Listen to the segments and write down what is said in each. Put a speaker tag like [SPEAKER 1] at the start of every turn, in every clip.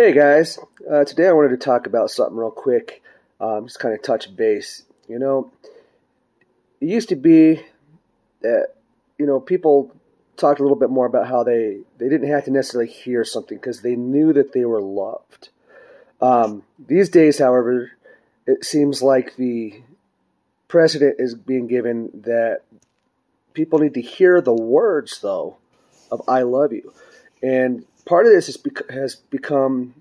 [SPEAKER 1] Hey guys, uh, today I wanted to talk about something real quick, um, just kind of touch base. You know, it used to be that you know people talked a little bit more about how they they didn't have to necessarily hear something because they knew that they were loved. Um, these days, however, it seems like the precedent is being given that people need to hear the words though of "I love you," and part of this bec- has become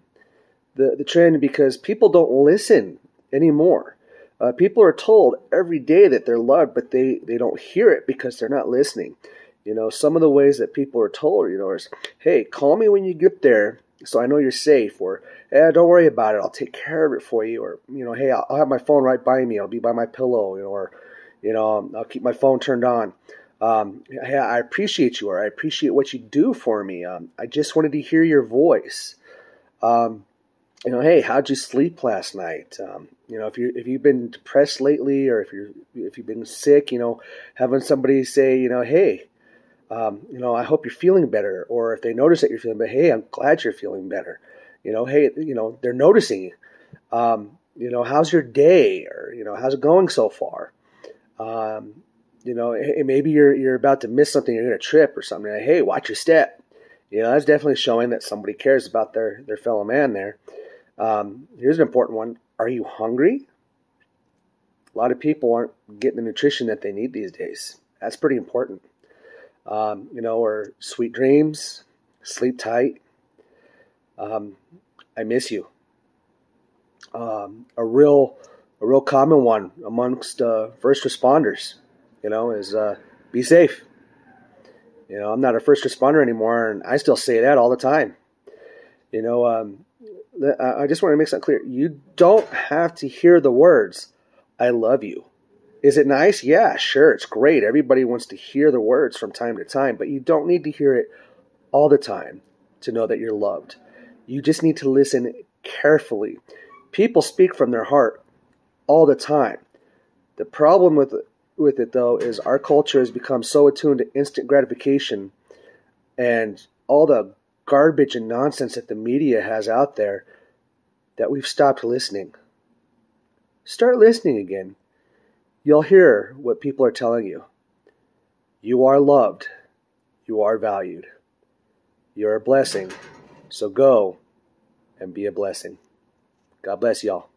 [SPEAKER 1] the, the trend because people don't listen anymore. Uh, people are told every day that they're loved, but they, they don't hear it because they're not listening. You know, some of the ways that people are told, you know, is, hey, call me when you get there so I know you're safe, or, hey, don't worry about it, I'll take care of it for you, or, you know, hey, I'll, I'll have my phone right by me, I'll be by my pillow, you know, or, you know, I'll keep my phone turned on um, I appreciate you, or I appreciate what you do for me. Um, I just wanted to hear your voice. Um, you know, hey, how'd you sleep last night? Um, you know, if you if you've been depressed lately, or if you're if you've been sick, you know, having somebody say, you know, hey, um, you know, I hope you're feeling better, or if they notice that you're feeling better, hey, I'm glad you're feeling better. You know, hey, you know, they're noticing you. Um, you know, how's your day, or you know, how's it going so far? Um, you know, maybe you're you're about to miss something, you're going to trip or something. Like, hey, watch your step. You know, that's definitely showing that somebody cares about their their fellow man. There. Um, here's an important one: Are you hungry? A lot of people aren't getting the nutrition that they need these days. That's pretty important. Um, you know, or sweet dreams, sleep tight. Um, I miss you. Um, a real, a real common one amongst uh, first responders you know, is uh, be safe. You know, I'm not a first responder anymore, and I still say that all the time. You know, um, I just want to make something clear. You don't have to hear the words, I love you. Is it nice? Yeah, sure, it's great. Everybody wants to hear the words from time to time, but you don't need to hear it all the time to know that you're loved. You just need to listen carefully. People speak from their heart all the time. The problem with with it though is our culture has become so attuned to instant gratification and all the garbage and nonsense that the media has out there that we've stopped listening. Start listening again. You'll hear what people are telling you. You are loved. You are valued. You're a blessing. So go and be a blessing. God bless y'all.